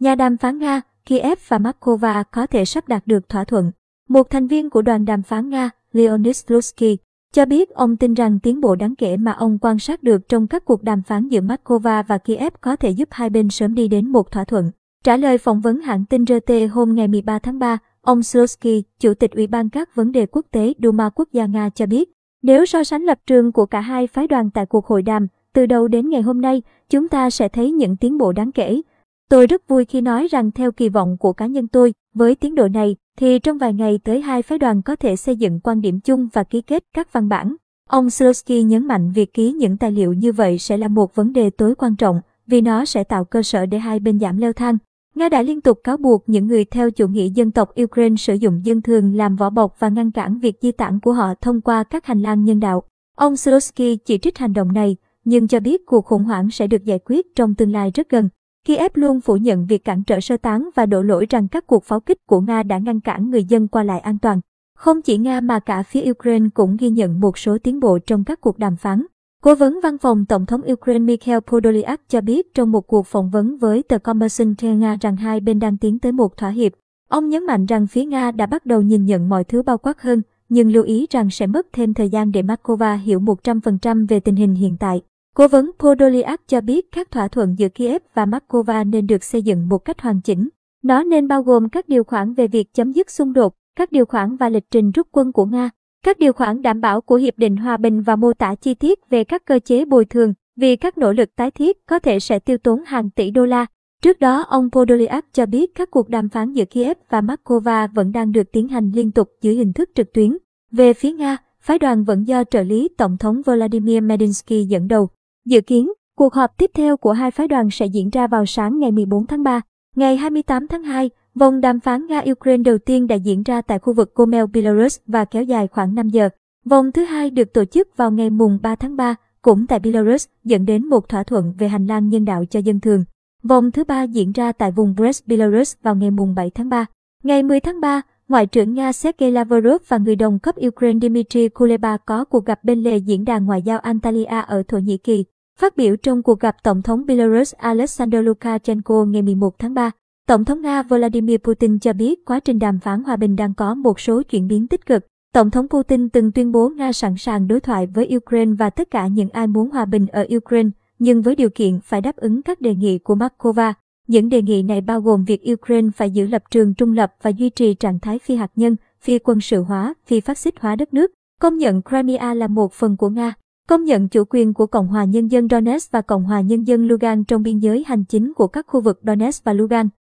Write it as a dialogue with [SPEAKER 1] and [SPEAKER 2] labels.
[SPEAKER 1] Nhà đàm phán Nga, Kiev và Moscow có thể sắp đạt được thỏa thuận. Một thành viên của đoàn đàm phán Nga, Leonid Slutsky, cho biết ông tin rằng tiến bộ đáng kể mà ông quan sát được trong các cuộc đàm phán giữa Moscow và Kiev có thể giúp hai bên sớm đi đến một thỏa thuận. Trả lời phỏng vấn hãng tin RT hôm ngày 13 tháng 3, ông Slutsky, Chủ tịch Ủy ban các vấn đề quốc tế Duma Quốc gia Nga cho biết, nếu so sánh lập trường của cả hai phái đoàn tại cuộc hội đàm, từ đầu đến ngày hôm nay, chúng ta sẽ thấy những tiến bộ đáng kể. Tôi rất vui khi nói rằng theo kỳ vọng của cá nhân tôi, với tiến độ này, thì trong vài ngày tới hai phái đoàn có thể xây dựng quan điểm chung và ký kết các văn bản. Ông Slosky nhấn mạnh việc ký những tài liệu như vậy sẽ là một vấn đề tối quan trọng vì nó sẽ tạo cơ sở để hai bên giảm leo thang. Nga đã liên tục cáo buộc những người theo chủ nghĩa dân tộc Ukraine sử dụng dân thường làm vỏ bọc và ngăn cản việc di tản của họ thông qua các hành lang nhân đạo. Ông Slosky chỉ trích hành động này, nhưng cho biết cuộc khủng hoảng sẽ được giải quyết trong tương lai rất gần. Kiev luôn phủ nhận việc cản trở sơ tán và đổ lỗi rằng các cuộc pháo kích của Nga đã ngăn cản người dân qua lại an toàn. Không chỉ Nga mà cả phía Ukraine cũng ghi nhận một số tiến bộ trong các cuộc đàm phán. Cố vấn văn phòng Tổng thống Ukraine Mikhail Podolyak cho biết trong một cuộc phỏng vấn với tờ Kommersant Nga rằng hai bên đang tiến tới một thỏa hiệp. Ông nhấn mạnh rằng phía Nga đã bắt đầu nhìn nhận mọi thứ bao quát hơn, nhưng lưu ý rằng sẽ mất thêm thời gian để Moscow hiểu 100% về tình hình hiện tại. Cố vấn Podolyak cho biết các thỏa thuận giữa Kiev và Moscow nên được xây dựng một cách hoàn chỉnh. Nó nên bao gồm các điều khoản về việc chấm dứt xung đột, các điều khoản và lịch trình rút quân của Nga, các điều khoản đảm bảo của Hiệp định Hòa bình và mô tả chi tiết về các cơ chế bồi thường vì các nỗ lực tái thiết có thể sẽ tiêu tốn hàng tỷ đô la. Trước đó, ông Podolyak cho biết các cuộc đàm phán giữa Kiev và Moscow vẫn đang được tiến hành liên tục dưới hình thức trực tuyến. Về phía Nga, phái đoàn vẫn do trợ lý Tổng thống Vladimir Medinsky dẫn đầu. Dự kiến, cuộc họp tiếp theo của hai phái đoàn sẽ diễn ra vào sáng ngày 14 tháng 3. Ngày 28 tháng 2, vòng đàm phán Nga-Ukraine đầu tiên đã diễn ra tại khu vực Gomel, Belarus và kéo dài khoảng 5 giờ. Vòng thứ hai được tổ chức vào ngày mùng 3 tháng 3, cũng tại Belarus, dẫn đến một thỏa thuận về hành lang nhân đạo cho dân thường. Vòng thứ ba diễn ra tại vùng Brest, Belarus vào ngày mùng 7 tháng 3. Ngày 10 tháng 3, Ngoại trưởng Nga Sergei Lavrov và người đồng cấp Ukraine Dmitry Kuleba có cuộc gặp bên lề diễn đàn ngoại giao Antalya ở Thổ Nhĩ Kỳ. Phát biểu trong cuộc gặp Tổng thống Belarus Alexander Lukashenko ngày 11 tháng 3, Tổng thống Nga Vladimir Putin cho biết quá trình đàm phán hòa bình đang có một số chuyển biến tích cực. Tổng thống Putin từng tuyên bố Nga sẵn sàng đối thoại với Ukraine và tất cả những ai muốn hòa bình ở Ukraine, nhưng với điều kiện phải đáp ứng các đề nghị của Moscow. Những đề nghị này bao gồm việc Ukraine phải giữ lập trường trung lập và duy trì trạng thái phi hạt nhân, phi quân sự hóa, phi phát xít hóa đất nước, công nhận Crimea là một phần của Nga, công nhận chủ quyền của Cộng hòa Nhân dân Donetsk và Cộng hòa Nhân dân Lugan trong biên giới hành chính của các khu vực Donetsk và Lugan.